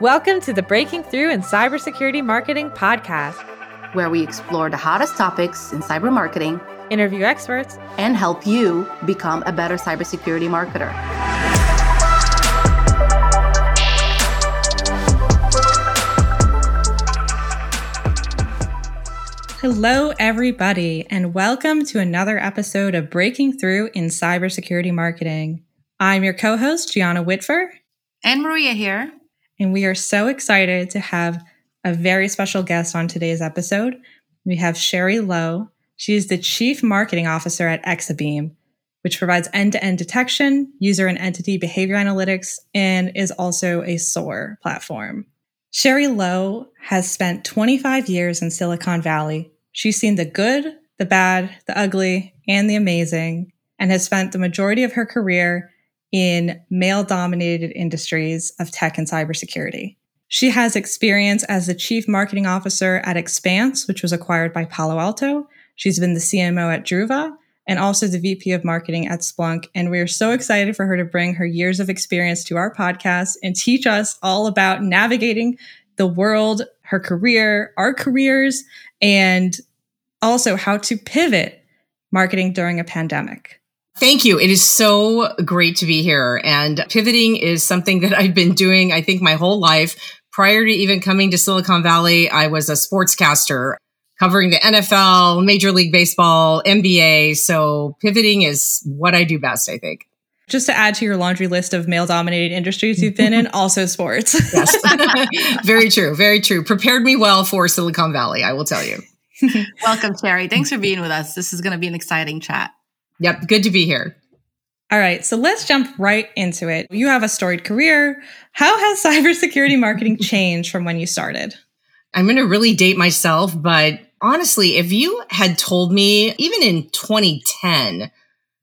Welcome to the Breaking Through in Cybersecurity Marketing podcast, where we explore the hottest topics in cyber marketing, interview experts, and help you become a better cybersecurity marketer. Hello, everybody, and welcome to another episode of Breaking Through in Cybersecurity Marketing. I'm your co host, Gianna Whitver. And Maria here. And we are so excited to have a very special guest on today's episode. We have Sherry Lowe. She is the Chief Marketing Officer at Exabeam, which provides end to end detection, user and entity behavior analytics, and is also a SOAR platform. Sherry Lowe has spent 25 years in Silicon Valley. She's seen the good, the bad, the ugly, and the amazing, and has spent the majority of her career in male dominated industries of tech and cybersecurity. She has experience as the chief marketing officer at Expanse, which was acquired by Palo Alto. She's been the CMO at Druva and also the VP of marketing at Splunk. And we're so excited for her to bring her years of experience to our podcast and teach us all about navigating the world, her career, our careers, and also how to pivot marketing during a pandemic. Thank you. It is so great to be here. And pivoting is something that I've been doing, I think, my whole life. Prior to even coming to Silicon Valley, I was a sportscaster covering the NFL, Major League Baseball, NBA. So pivoting is what I do best, I think. Just to add to your laundry list of male dominated industries you've been in, also sports. yes. very true. Very true. Prepared me well for Silicon Valley, I will tell you. Welcome, Sherry. Thanks for being with us. This is going to be an exciting chat. Yep. Good to be here. All right. So let's jump right into it. You have a storied career. How has cybersecurity marketing changed from when you started? I'm going to really date myself, but honestly, if you had told me even in 2010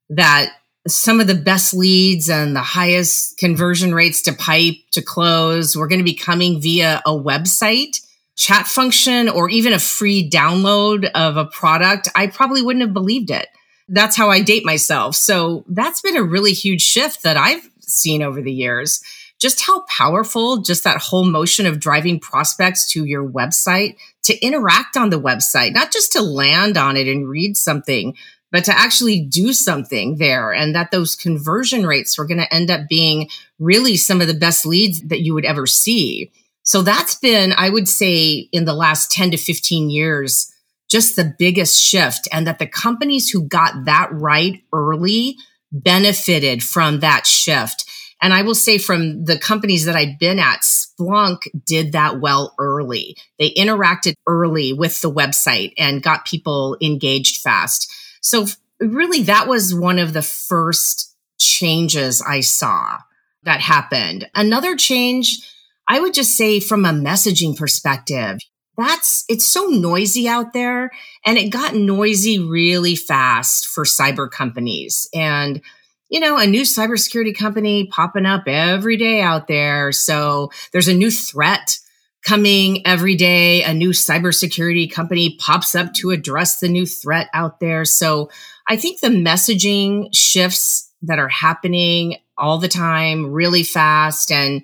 that some of the best leads and the highest conversion rates to pipe to close were going to be coming via a website, chat function, or even a free download of a product, I probably wouldn't have believed it that's how I date myself. So that's been a really huge shift that I've seen over the years. Just how powerful just that whole motion of driving prospects to your website to interact on the website, not just to land on it and read something, but to actually do something there. And that those conversion rates were going to end up being really some of the best leads that you would ever see. So that's been, I would say, in the last 10 to 15 years, just the biggest shift and that the companies who got that right early benefited from that shift. And I will say from the companies that I've been at, Splunk did that well early. They interacted early with the website and got people engaged fast. So really that was one of the first changes I saw that happened. Another change, I would just say from a messaging perspective, that's it's so noisy out there and it got noisy really fast for cyber companies. And you know a new cybersecurity company popping up every day out there. So there's a new threat coming every day. A new cybersecurity company pops up to address the new threat out there. So i think the messaging shifts that are happening all the time really fast and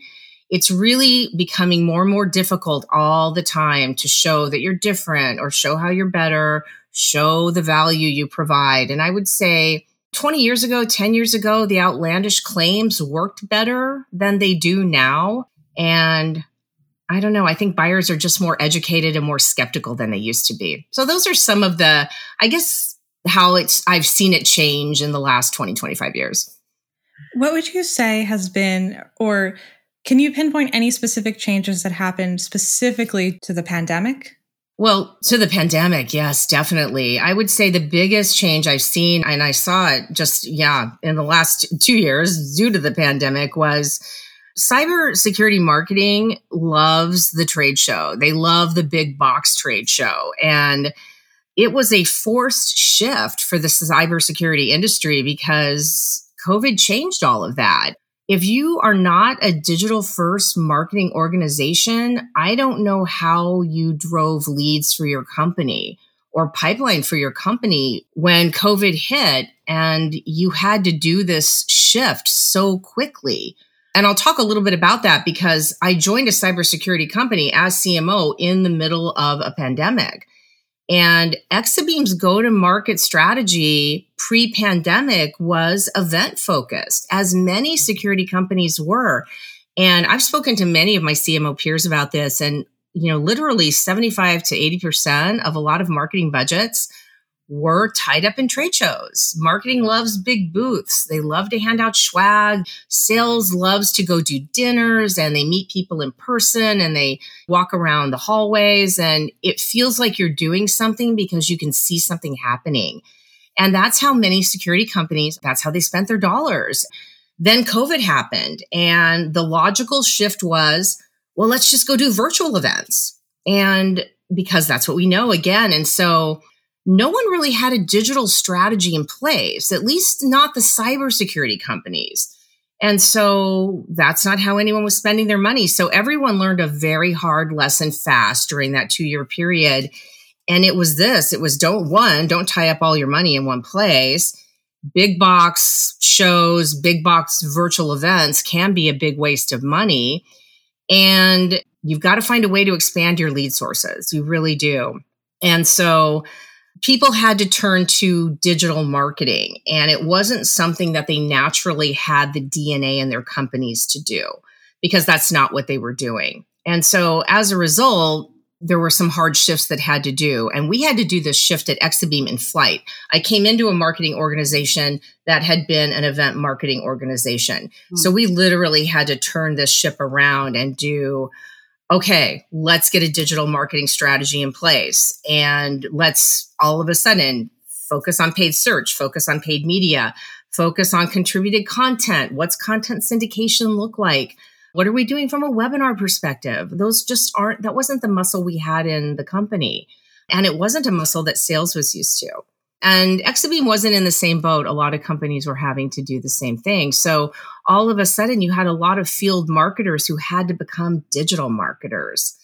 it's really becoming more and more difficult all the time to show that you're different or show how you're better, show the value you provide. And I would say 20 years ago, 10 years ago, the outlandish claims worked better than they do now. And I don't know. I think buyers are just more educated and more skeptical than they used to be. So those are some of the, I guess, how it's, I've seen it change in the last 20, 25 years. What would you say has been, or can you pinpoint any specific changes that happened specifically to the pandemic? Well, to the pandemic, yes, definitely. I would say the biggest change I've seen, and I saw it just, yeah, in the last two years due to the pandemic, was cybersecurity marketing loves the trade show. They love the big box trade show. And it was a forced shift for the cybersecurity industry because COVID changed all of that if you are not a digital first marketing organization, I don't know how you drove leads for your company or pipeline for your company when COVID hit and you had to do this shift so quickly. And I'll talk a little bit about that because I joined a cybersecurity company as CMO in the middle of a pandemic. And Exabeam's go to market strategy pre pandemic was event focused, as many security companies were. And I've spoken to many of my CMO peers about this. And, you know, literally 75 to 80% of a lot of marketing budgets were tied up in trade shows. Marketing loves big booths. They love to hand out swag. Sales loves to go do dinners and they meet people in person and they walk around the hallways and it feels like you're doing something because you can see something happening. And that's how many security companies, that's how they spent their dollars. Then COVID happened and the logical shift was, well, let's just go do virtual events. And because that's what we know again. And so no one really had a digital strategy in place, at least not the cybersecurity companies. And so that's not how anyone was spending their money. So everyone learned a very hard lesson fast during that two year period. And it was this it was don't one, don't tie up all your money in one place. Big box shows, big box virtual events can be a big waste of money. And you've got to find a way to expand your lead sources. You really do. And so people had to turn to digital marketing and it wasn't something that they naturally had the DNA in their companies to do because that's not what they were doing. And so as a result, there were some hard shifts that had to do. And we had to do this shift at Exabeam in flight. I came into a marketing organization that had been an event marketing organization. Mm-hmm. So we literally had to turn this ship around and do okay, let's get a digital marketing strategy in place and let's all of a sudden focus on paid search, focus on paid media, focus on contributed content. What's content syndication look like? What are we doing from a webinar perspective? Those just aren't, that wasn't the muscle we had in the company. And it wasn't a muscle that sales was used to. And Exabeam wasn't in the same boat. A lot of companies were having to do the same thing. So all of a sudden, you had a lot of field marketers who had to become digital marketers.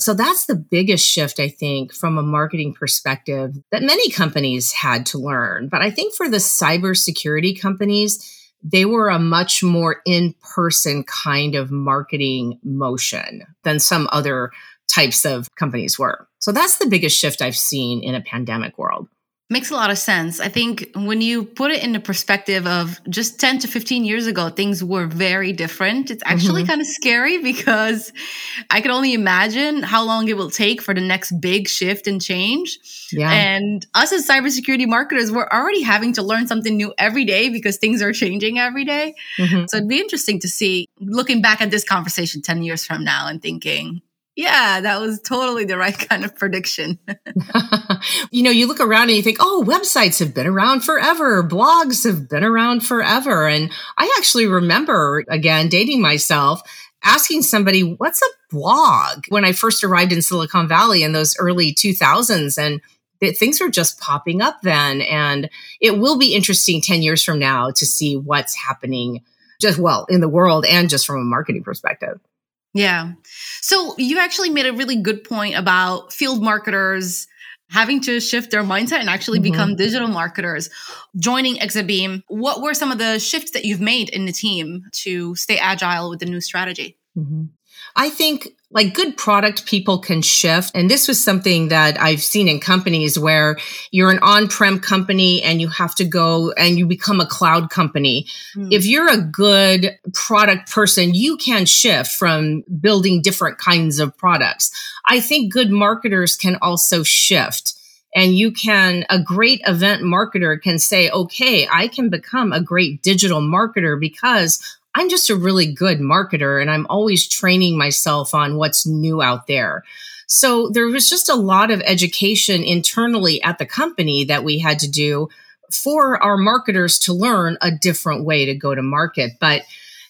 So that's the biggest shift, I think, from a marketing perspective that many companies had to learn. But I think for the cybersecurity companies, they were a much more in person kind of marketing motion than some other types of companies were. So that's the biggest shift I've seen in a pandemic world. Makes a lot of sense. I think when you put it in the perspective of just 10 to 15 years ago, things were very different. It's actually mm-hmm. kind of scary because I can only imagine how long it will take for the next big shift and change. Yeah. And us as cybersecurity marketers, we're already having to learn something new every day because things are changing every day. Mm-hmm. So it'd be interesting to see looking back at this conversation 10 years from now and thinking, yeah, that was totally the right kind of prediction. you know, you look around and you think, oh, websites have been around forever, blogs have been around forever. And I actually remember, again, dating myself, asking somebody, what's a blog? When I first arrived in Silicon Valley in those early 2000s. And things were just popping up then. And it will be interesting 10 years from now to see what's happening just well in the world and just from a marketing perspective. Yeah. So you actually made a really good point about field marketers having to shift their mindset and actually mm-hmm. become digital marketers. Joining Exabeam, what were some of the shifts that you've made in the team to stay agile with the new strategy? Mm-hmm. I think like good product people can shift. And this was something that I've seen in companies where you're an on-prem company and you have to go and you become a cloud company. Mm. If you're a good product person, you can shift from building different kinds of products. I think good marketers can also shift and you can a great event marketer can say okay i can become a great digital marketer because I'm just a really good marketer and I'm always training myself on what's new out there. So there was just a lot of education internally at the company that we had to do for our marketers to learn a different way to go to market. But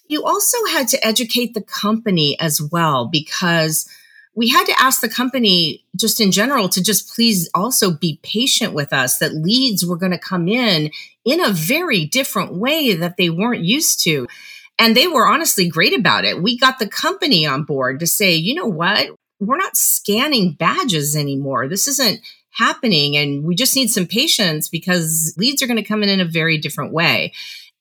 you also had to educate the company as well because we had to ask the company just in general to just please also be patient with us that leads were going to come in in a very different way that they weren't used to. And they were honestly great about it. We got the company on board to say, you know what? We're not scanning badges anymore. This isn't happening. And we just need some patience because leads are going to come in in a very different way.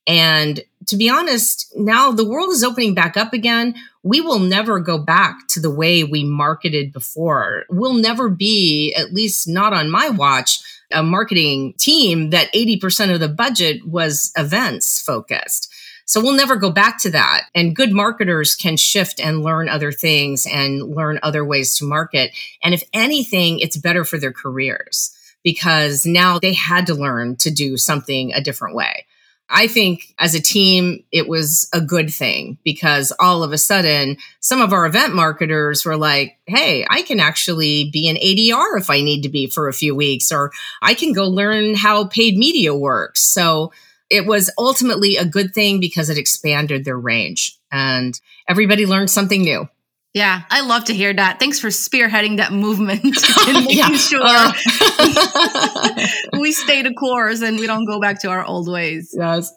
And to be honest, now the world is opening back up again. We will never go back to the way we marketed before. We'll never be, at least not on my watch, a marketing team that 80% of the budget was events focused. So we'll never go back to that. And good marketers can shift and learn other things and learn other ways to market. And if anything, it's better for their careers because now they had to learn to do something a different way. I think as a team, it was a good thing because all of a sudden, some of our event marketers were like, Hey, I can actually be an ADR if I need to be for a few weeks, or I can go learn how paid media works. So it was ultimately a good thing because it expanded their range and everybody learned something new. Yeah, I love to hear that. Thanks for spearheading that movement and making sure uh. we stay the course and we don't go back to our old ways. Yes.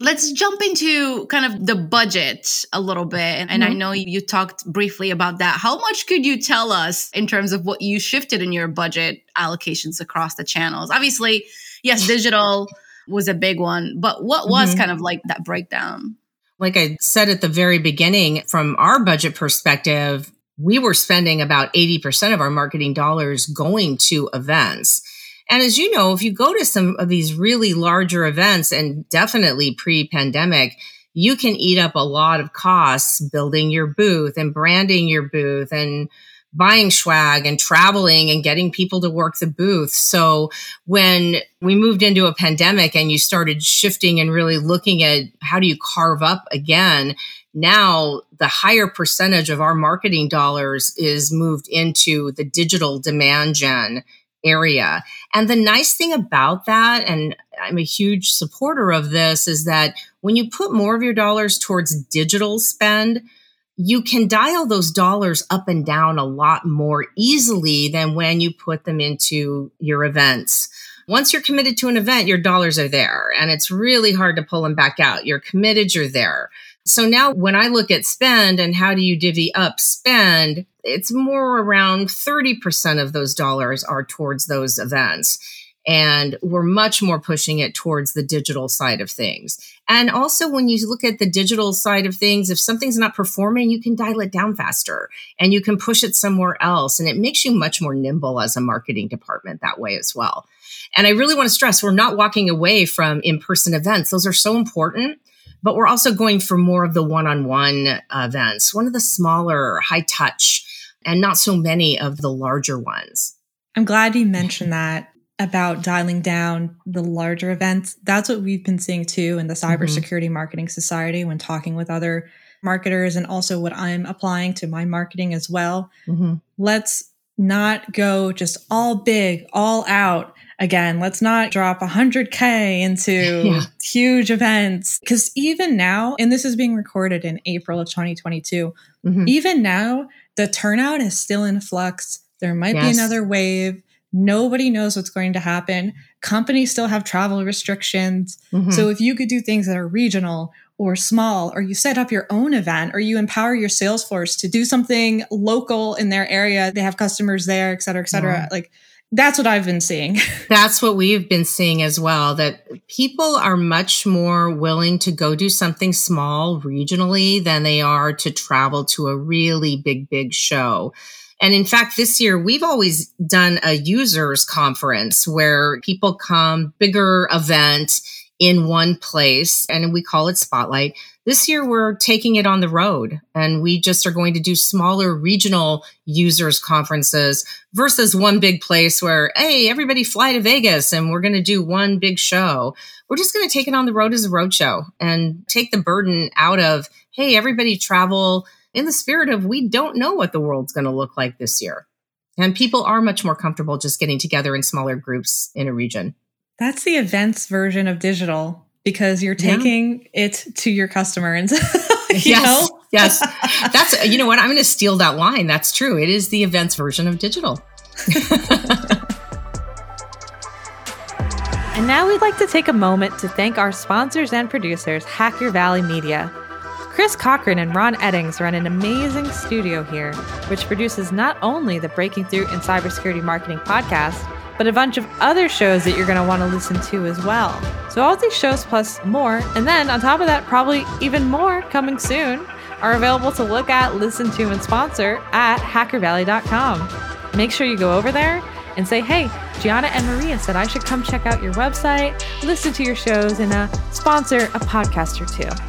Let's jump into kind of the budget a little bit. And, mm-hmm. I know you talked briefly about that. How much could you tell us in terms of what you shifted in your budget allocations across the channels? Obviously, yes, digital was a big one, but what was mm-hmm. kind of like that breakdown? Like I said at the very beginning, from our budget perspective, we were spending about 80% of our marketing dollars going to events. And as you know, if you go to some of these really larger events and definitely pre pandemic, you can eat up a lot of costs building your booth and branding your booth and buying swag and traveling and getting people to work the booth. So when we moved into a pandemic and you started shifting and really looking at how do you carve up again, now the higher percentage of our marketing dollars is moved into the digital demand gen area. And the nice thing about that, and I'm a huge supporter of this, is that when you put more of your dollars towards digital spend, you can dial those dollars up and down a lot more easily than when you put them into your events. Once you're committed to an event, your dollars are there and it's really hard to pull them back out. You're committed, you're there. So now when I look at spend and how do you divvy up spend, it's more around 30% of those dollars are towards those events. And we're much more pushing it towards the digital side of things. And also, when you look at the digital side of things, if something's not performing, you can dial it down faster and you can push it somewhere else. And it makes you much more nimble as a marketing department that way as well. And I really want to stress we're not walking away from in person events, those are so important. But we're also going for more of the one on one events, one of the smaller, high touch, and not so many of the larger ones. I'm glad you mentioned that about dialing down the larger events. That's what we've been seeing too in the mm-hmm. Cybersecurity mm-hmm. Marketing Society when talking with other marketers and also what I'm applying to my marketing as well. Mm-hmm. Let's not go just all big, all out again. Let's not drop 100K into yeah. huge events. Because even now, and this is being recorded in April of 2022, mm-hmm. even now, the turnout is still in flux. There might yes. be another wave Nobody knows what's going to happen. Companies still have travel restrictions. Mm-hmm. So if you could do things that are regional or small, or you set up your own event, or you empower your sales force to do something local in their area, they have customers there, et cetera, et cetera. Yeah. Like that's what I've been seeing. That's what we've been seeing as well. That people are much more willing to go do something small regionally than they are to travel to a really big, big show. And in fact, this year we've always done a users conference where people come, bigger event in one place, and we call it Spotlight. This year we're taking it on the road and we just are going to do smaller regional users conferences versus one big place where, hey, everybody fly to Vegas and we're going to do one big show. We're just going to take it on the road as a road show and take the burden out of, hey, everybody travel in the spirit of we don't know what the world's going to look like this year. And people are much more comfortable just getting together in smaller groups in a region. That's the events version of digital because you're taking yeah. it to your customer and yes, yes. That's you know what I'm going to steal that line. That's true. It is the events version of digital. and now we'd like to take a moment to thank our sponsors and producers, Hacker Valley Media. Chris Cochran and Ron Eddings run an amazing studio here, which produces not only the Breaking Through in Cybersecurity Marketing podcast, but a bunch of other shows that you're going to want to listen to as well. So, all these shows plus more, and then on top of that, probably even more coming soon, are available to look at, listen to, and sponsor at hackervalley.com. Make sure you go over there and say, hey, Gianna and Maria said I should come check out your website, listen to your shows, and uh, sponsor a podcast or two.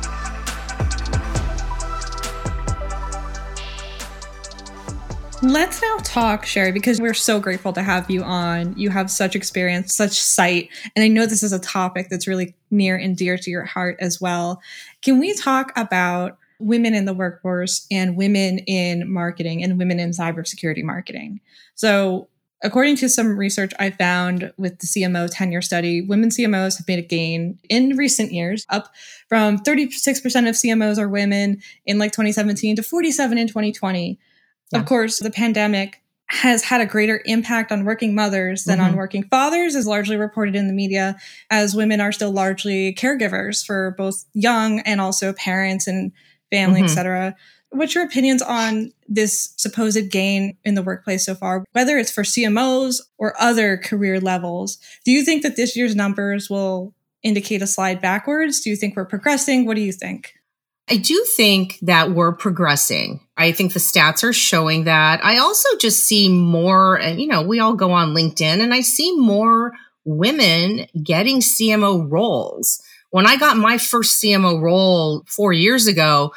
Let's now talk, Sherry, because we're so grateful to have you on. You have such experience, such sight, and I know this is a topic that's really near and dear to your heart as well. Can we talk about women in the workforce and women in marketing and women in cybersecurity marketing? So, according to some research I found with the CMO tenure study, women CMOs have made a gain in recent years, up from 36% of CMOs are women in like 2017 to 47 in 2020 yeah. Of course, the pandemic has had a greater impact on working mothers than mm-hmm. on working fathers, is largely reported in the media, as women are still largely caregivers for both young and also parents and family, mm-hmm. etc. What's your opinions on this supposed gain in the workplace so far, whether it's for CMOs or other career levels? Do you think that this year's numbers will indicate a slide backwards? Do you think we're progressing? What do you think? I do think that we're progressing. I think the stats are showing that. I also just see more, and you know, we all go on LinkedIn and I see more women getting CMO roles. When I got my first CMO role four years ago,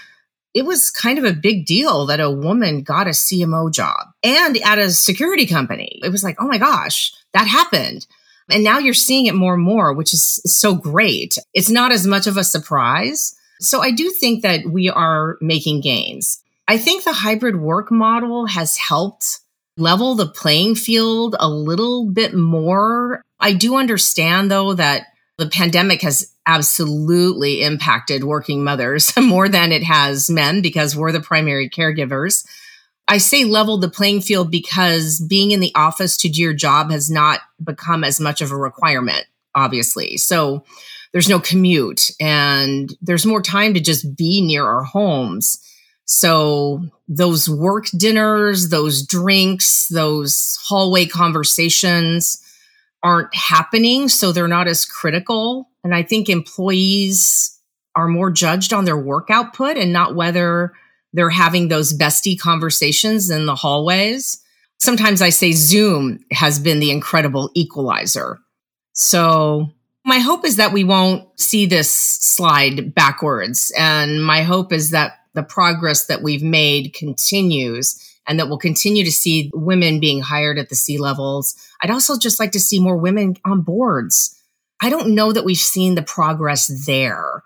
it was kind of a big deal that a woman got a CMO job and at a security company. It was like, oh my gosh, that happened. And now you're seeing it more and more, which is so great. It's not as much of a surprise so I do think that we are making gains. I think the hybrid work model has helped level the playing field a little bit more. I do understand though that the pandemic has absolutely impacted working mothers more than it has men because we're the primary caregivers. I say level the playing field because being in the office to do your job has not become as much of a requirement, obviously. So there's no commute and there's more time to just be near our homes. So those work dinners, those drinks, those hallway conversations aren't happening. So they're not as critical. And I think employees are more judged on their work output and not whether they're having those bestie conversations in the hallways. Sometimes I say Zoom has been the incredible equalizer. So my hope is that we won't see this slide backwards. And my hope is that the progress that we've made continues and that we'll continue to see women being hired at the C levels. I'd also just like to see more women on boards. I don't know that we've seen the progress there,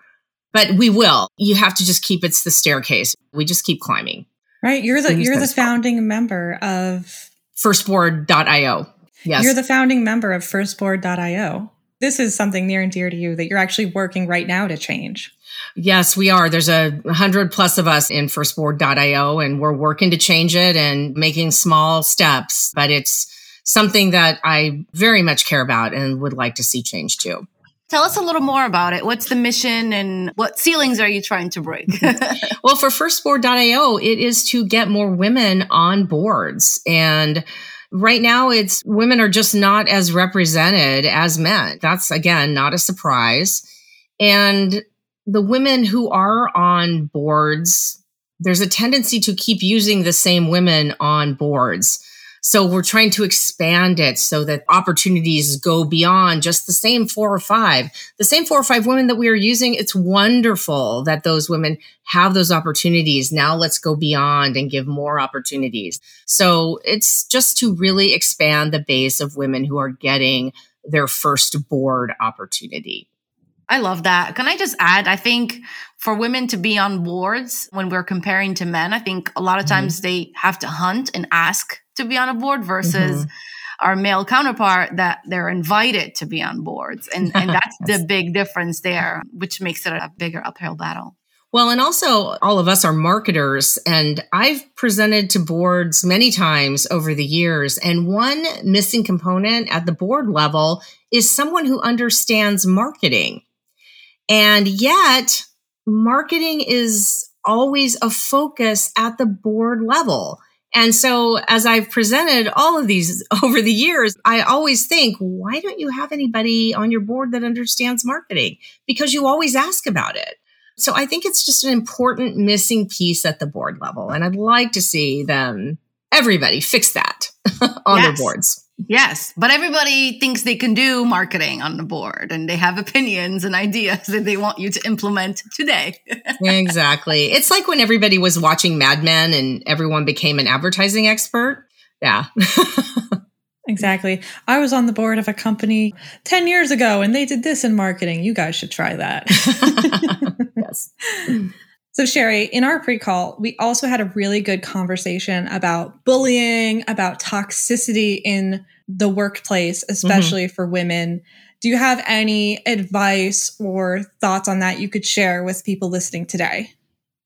but we will. You have to just keep it's the staircase. We just keep climbing. Right. You're the you're the founding member of firstboard.io. Yes. You're the founding member of firstboard.io this is something near and dear to you that you're actually working right now to change. Yes, we are. There's a hundred plus of us in firstboard.io and we're working to change it and making small steps, but it's something that I very much care about and would like to see change too. Tell us a little more about it. What's the mission and what ceilings are you trying to break? well, for firstboard.io, it is to get more women on boards and Right now, it's women are just not as represented as men. That's again not a surprise. And the women who are on boards, there's a tendency to keep using the same women on boards. So we're trying to expand it so that opportunities go beyond just the same four or five. The same four or five women that we are using, it's wonderful that those women have those opportunities. Now let's go beyond and give more opportunities. So it's just to really expand the base of women who are getting their first board opportunity. I love that. Can I just add? I think for women to be on boards when we're comparing to men, I think a lot of times mm-hmm. they have to hunt and ask to be on a board versus mm-hmm. our male counterpart that they're invited to be on boards. And, and that's the big difference there, which makes it a bigger uphill battle. Well, and also all of us are marketers and I've presented to boards many times over the years. And one missing component at the board level is someone who understands marketing. And yet marketing is always a focus at the board level. And so, as I've presented all of these over the years, I always think, why don't you have anybody on your board that understands marketing? Because you always ask about it. So, I think it's just an important missing piece at the board level. And I'd like to see them, everybody, fix that on yes. their boards. Yes, but everybody thinks they can do marketing on the board and they have opinions and ideas that they want you to implement today. exactly. It's like when everybody was watching Mad Men and everyone became an advertising expert. Yeah. exactly. I was on the board of a company 10 years ago and they did this in marketing. You guys should try that. yes. So, Sherry, in our pre call, we also had a really good conversation about bullying, about toxicity in the workplace, especially mm-hmm. for women. Do you have any advice or thoughts on that you could share with people listening today?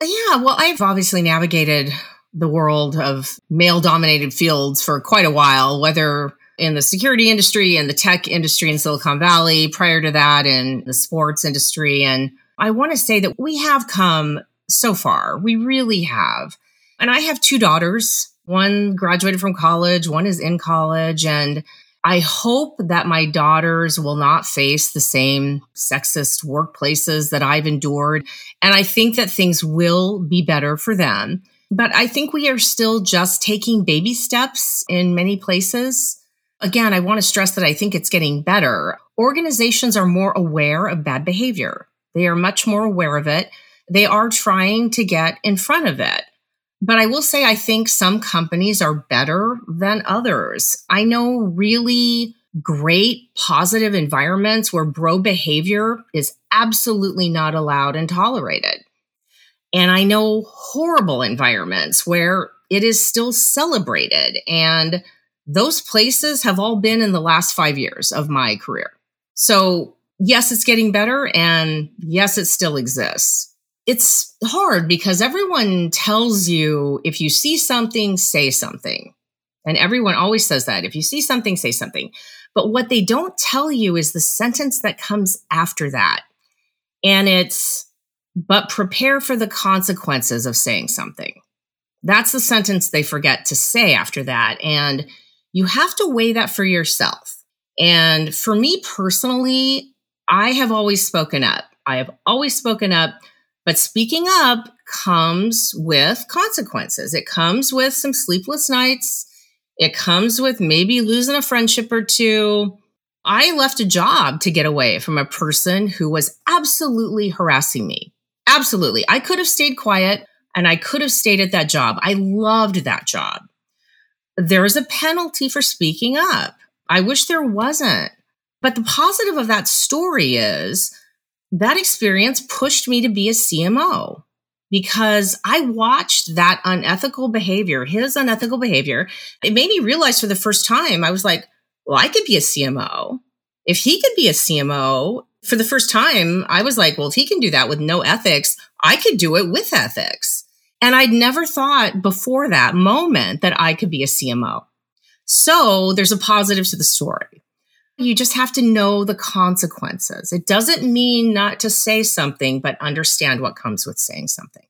Yeah, well, I've obviously navigated the world of male dominated fields for quite a while, whether in the security industry and the tech industry in Silicon Valley, prior to that in the sports industry. And I want to say that we have come so far. We really have. And I have two daughters. One graduated from college, one is in college. And I hope that my daughters will not face the same sexist workplaces that I've endured. And I think that things will be better for them. But I think we are still just taking baby steps in many places. Again, I want to stress that I think it's getting better. Organizations are more aware of bad behavior. They are much more aware of it they are trying to get in front of it. But I will say, I think some companies are better than others. I know really great positive environments where bro behavior is absolutely not allowed and tolerated. And I know horrible environments where it is still celebrated. And those places have all been in the last five years of my career. So, yes, it's getting better. And yes, it still exists it's hard because everyone tells you if you see something, say something. And everyone always says that. If you see something, say something. But what they don't tell you is the sentence that comes after that. And it's, but prepare for the consequences of saying something. That's the sentence they forget to say after that. And you have to weigh that for yourself. And for me personally, I have always spoken up. I have always spoken up but speaking up comes with consequences. It comes with some sleepless nights. It comes with maybe losing a friendship or two. I left a job to get away from a person who was absolutely harassing me. Absolutely. I could have stayed quiet and I could have stayed at that job. I loved that job. There is a penalty for speaking up. I wish there wasn't. But the positive of that story is that experience pushed me to be a CMO because I watched that unethical behavior, his unethical behavior. It made me realize for the first time, I was like, well, I could be a CMO. If he could be a CMO, for the first time, I was like, well, if he can do that with no ethics, I could do it with ethics. And I'd never thought before that moment that I could be a CMO. So there's a positive to the story. You just have to know the consequences. It doesn't mean not to say something, but understand what comes with saying something.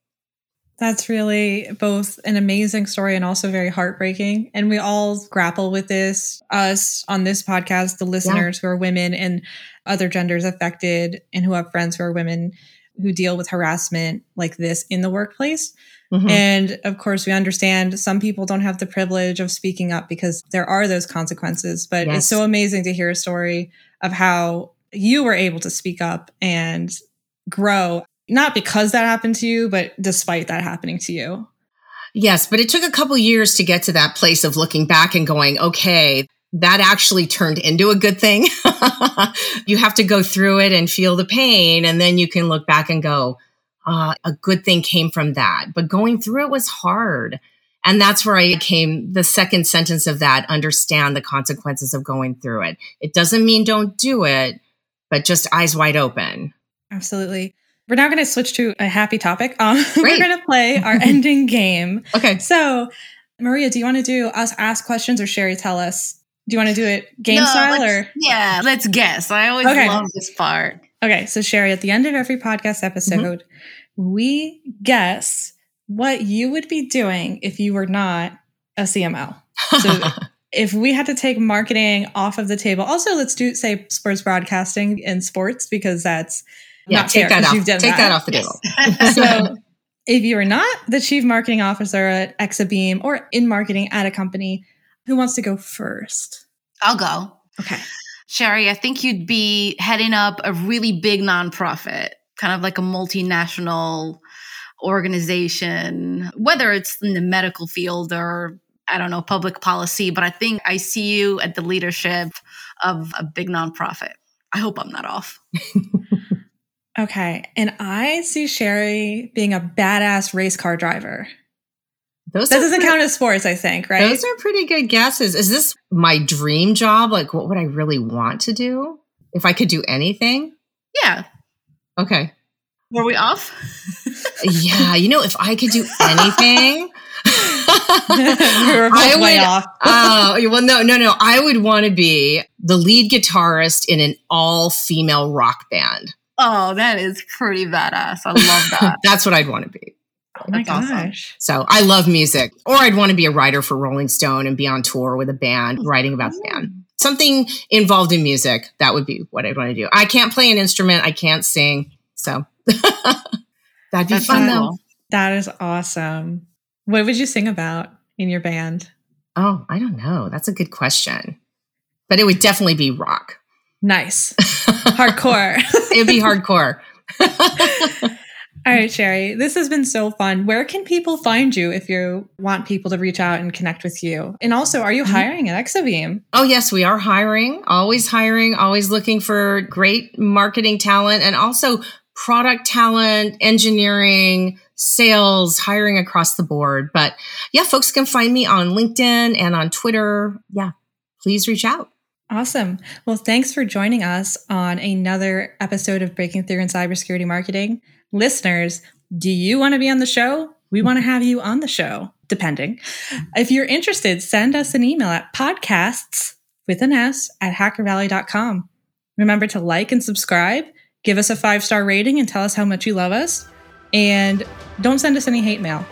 That's really both an amazing story and also very heartbreaking. And we all grapple with this, us on this podcast, the listeners yeah. who are women and other genders affected and who have friends who are women who deal with harassment like this in the workplace. Mm-hmm. And of course, we understand some people don't have the privilege of speaking up because there are those consequences. But yes. it's so amazing to hear a story of how you were able to speak up and grow, not because that happened to you, but despite that happening to you. Yes, but it took a couple years to get to that place of looking back and going, okay, that actually turned into a good thing. you have to go through it and feel the pain, and then you can look back and go, uh, a good thing came from that. But going through it was hard. And that's where I came the second sentence of that understand the consequences of going through it. It doesn't mean don't do it, but just eyes wide open. Absolutely. We're now going to switch to a happy topic. Um, we're going to play our ending game. Okay. So, Maria, do you want to do us ask questions or Sherry tell us? Do you want to do it game no, style or? Yeah, let's guess. I always okay. love this part. Okay, so Sherry, at the end of every podcast episode, mm-hmm. we guess what you would be doing if you were not a CMO. So if we had to take marketing off of the table, also let's do say sports broadcasting and sports because that's yeah, not take fair that 'cause off. you've done take that. that off the table. so if you are not the chief marketing officer at Exabeam or in marketing at a company, who wants to go first? I'll go. Okay. Sherry, I think you'd be heading up a really big nonprofit, kind of like a multinational organization, whether it's in the medical field or I don't know, public policy, but I think I see you at the leadership of a big nonprofit. I hope I'm not off. Okay. And I see Sherry being a badass race car driver. Those that doesn't pretty- count as sports, I think, right? Those are pretty good guesses. Is this my dream job? Like, what would I really want to do if I could do anything? Yeah. Okay. Were we off? Yeah, you know, if I could do anything, we were I way would- off. Oh, well, no, no, no. I would want to be the lead guitarist in an all female rock band. Oh, that is pretty badass. I love that. That's what I'd want to be. Oh my That's awesome. gosh. So I love music. Or I'd want to be a writer for Rolling Stone and be on tour with a band, oh, writing about the band. Something involved in music. That would be what I'd want to do. I can't play an instrument. I can't sing. So that'd be That's fun though. That is awesome. What would you sing about in your band? Oh, I don't know. That's a good question. But it would definitely be rock. Nice. Hardcore. it would be hardcore. All right, Sherry, this has been so fun. Where can people find you if you want people to reach out and connect with you? And also, are you Mhm. hiring at Exabeam? Oh, yes, we are hiring, always hiring, always looking for great marketing talent and also product talent, engineering, sales, hiring across the board. But yeah, folks can find me on LinkedIn and on Twitter. Yeah, please reach out. Awesome. Well, thanks for joining us on another episode of Breaking Through in Cybersecurity Marketing. Listeners, do you want to be on the show? We want to have you on the show, depending. If you're interested, send us an email at podcasts with an S at hackervalley.com. Remember to like and subscribe, give us a five star rating, and tell us how much you love us. And don't send us any hate mail.